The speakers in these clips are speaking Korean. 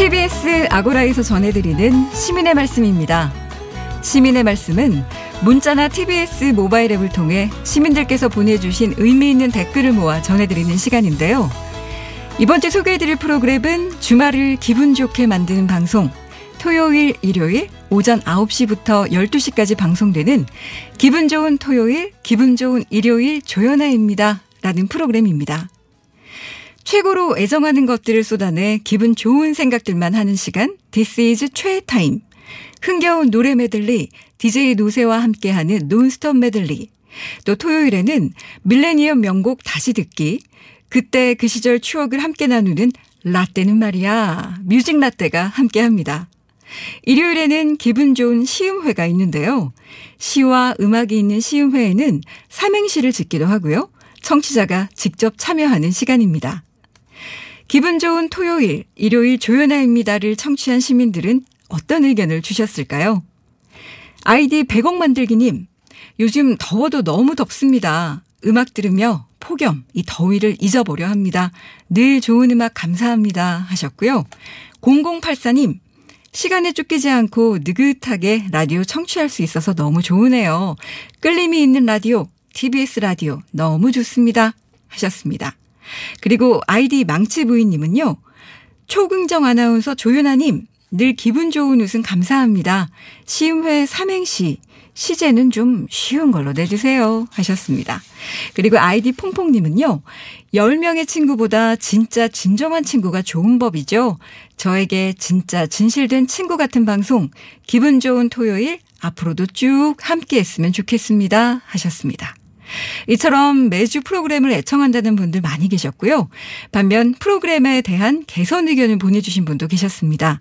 TBS 아고라에서 전해드리는 시민의 말씀입니다. 시민의 말씀은 문자나 TBS 모바일 앱을 통해 시민들께서 보내주신 의미 있는 댓글을 모아 전해드리는 시간인데요. 이번 주 소개해드릴 프로그램은 주말을 기분 좋게 만드는 방송, 토요일, 일요일 오전 9시부터 12시까지 방송되는 기분 좋은 토요일, 기분 좋은 일요일 조연아입니다. 라는 프로그램입니다. 최고로 애정하는 것들을 쏟아내 기분 좋은 생각들만 하는 시간, This is 최타임. 흥겨운 노래 메들리, DJ 노세와 함께하는 논스톱 메들리. 또 토요일에는 밀레니엄 명곡 다시 듣기. 그때 그 시절 추억을 함께 나누는 라떼는 말이야. 뮤직 라떼가 함께 합니다. 일요일에는 기분 좋은 시음회가 있는데요. 시와 음악이 있는 시음회에는 삼행시를 짓기도 하고요. 청취자가 직접 참여하는 시간입니다. 기분 좋은 토요일, 일요일 조연아입니다를 청취한 시민들은 어떤 의견을 주셨을까요? 아이디 100억 만들기님, 요즘 더워도 너무 덥습니다. 음악 들으며 폭염, 이 더위를 잊어보려 합니다. 늘 좋은 음악 감사합니다. 하셨고요. 0084님, 시간에 쫓기지 않고 느긋하게 라디오 청취할 수 있어서 너무 좋으네요. 끌림이 있는 라디오, TBS 라디오 너무 좋습니다. 하셨습니다. 그리고 아이디 망치 부인님은요. 초긍정 아나운서 조윤아님, 늘 기분 좋은 웃음 감사합니다. 시음회 삼행시, 시제는 좀 쉬운 걸로 내주세요. 하셨습니다. 그리고 아이디 퐁퐁님은요. 10명의 친구보다 진짜 진정한 친구가 좋은 법이죠. 저에게 진짜 진실된 친구 같은 방송, 기분 좋은 토요일, 앞으로도 쭉 함께 했으면 좋겠습니다. 하셨습니다. 이처럼 매주 프로그램을 애청한다는 분들 많이 계셨고요. 반면 프로그램에 대한 개선 의견을 보내주신 분도 계셨습니다.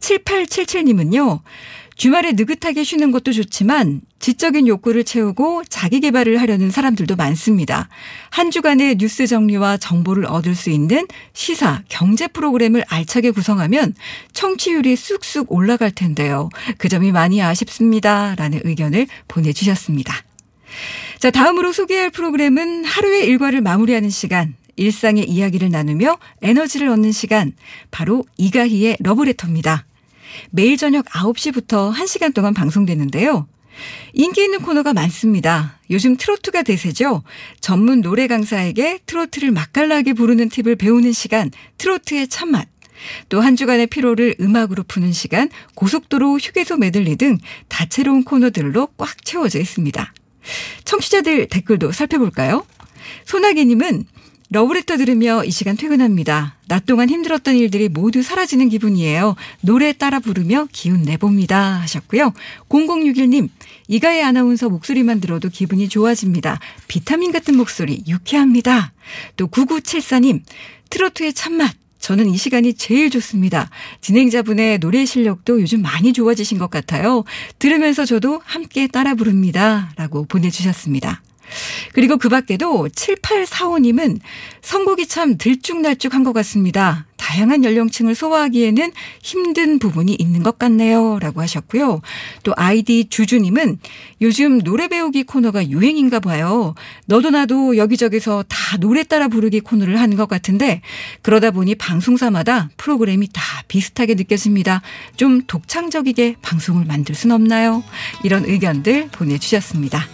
7877님은요. 주말에 느긋하게 쉬는 것도 좋지만 지적인 욕구를 채우고 자기 개발을 하려는 사람들도 많습니다. 한 주간의 뉴스 정리와 정보를 얻을 수 있는 시사, 경제 프로그램을 알차게 구성하면 청취율이 쑥쑥 올라갈 텐데요. 그 점이 많이 아쉽습니다. 라는 의견을 보내주셨습니다. 자, 다음으로 소개할 프로그램은 하루의 일과를 마무리하는 시간, 일상의 이야기를 나누며 에너지를 얻는 시간, 바로 이가희의 러브레터입니다. 매일 저녁 9시부터 1시간 동안 방송되는데요. 인기 있는 코너가 많습니다. 요즘 트로트가 대세죠. 전문 노래 강사에게 트로트를 맛깔나게 부르는 팁을 배우는 시간, 트로트의 참맛. 또 한 주간의 피로를 음악으로 푸는 시간, 고속도로 휴게소 메들리 등 다채로운 코너들로 꽉 채워져 있습니다. 청취자들 댓글도 살펴볼까요? 소나기님은 러브레터 들으며 이 시간 퇴근합니다. 낮 동안 힘들었던 일들이 모두 사라지는 기분이에요. 노래 따라 부르며 기운 내봅니다. 하셨고요. 0061님, 이가의 아나운서 목소리만 들어도 기분이 좋아집니다. 비타민 같은 목소리 유쾌합니다. 또 9974님, 트로트의 참맛. 저는 이 시간이 제일 좋습니다. 진행자분의 노래 실력도 요즘 많이 좋아지신 것 같아요. 들으면서 저도 함께 따라 부릅니다. 라고 보내주셨습니다. 그리고 그 밖에도 7845님은 선곡이 참 들쭉날쭉한 것 같습니다. 다양한 연령층을 소화하기에는 힘든 부분이 있는 것 같네요. 라고 하셨고요. 또 아이디 주주님은 요즘 노래 배우기 코너가 유행인가 봐요. 너도 나도 여기저기서 다 노래 따라 부르기 코너를 하는 것 같은데 그러다 보니 방송사마다 프로그램이 다 비슷하게 느껴집니다. 좀 독창적이게 방송을 만들 순 없나요? 이런 의견들 보내주셨습니다.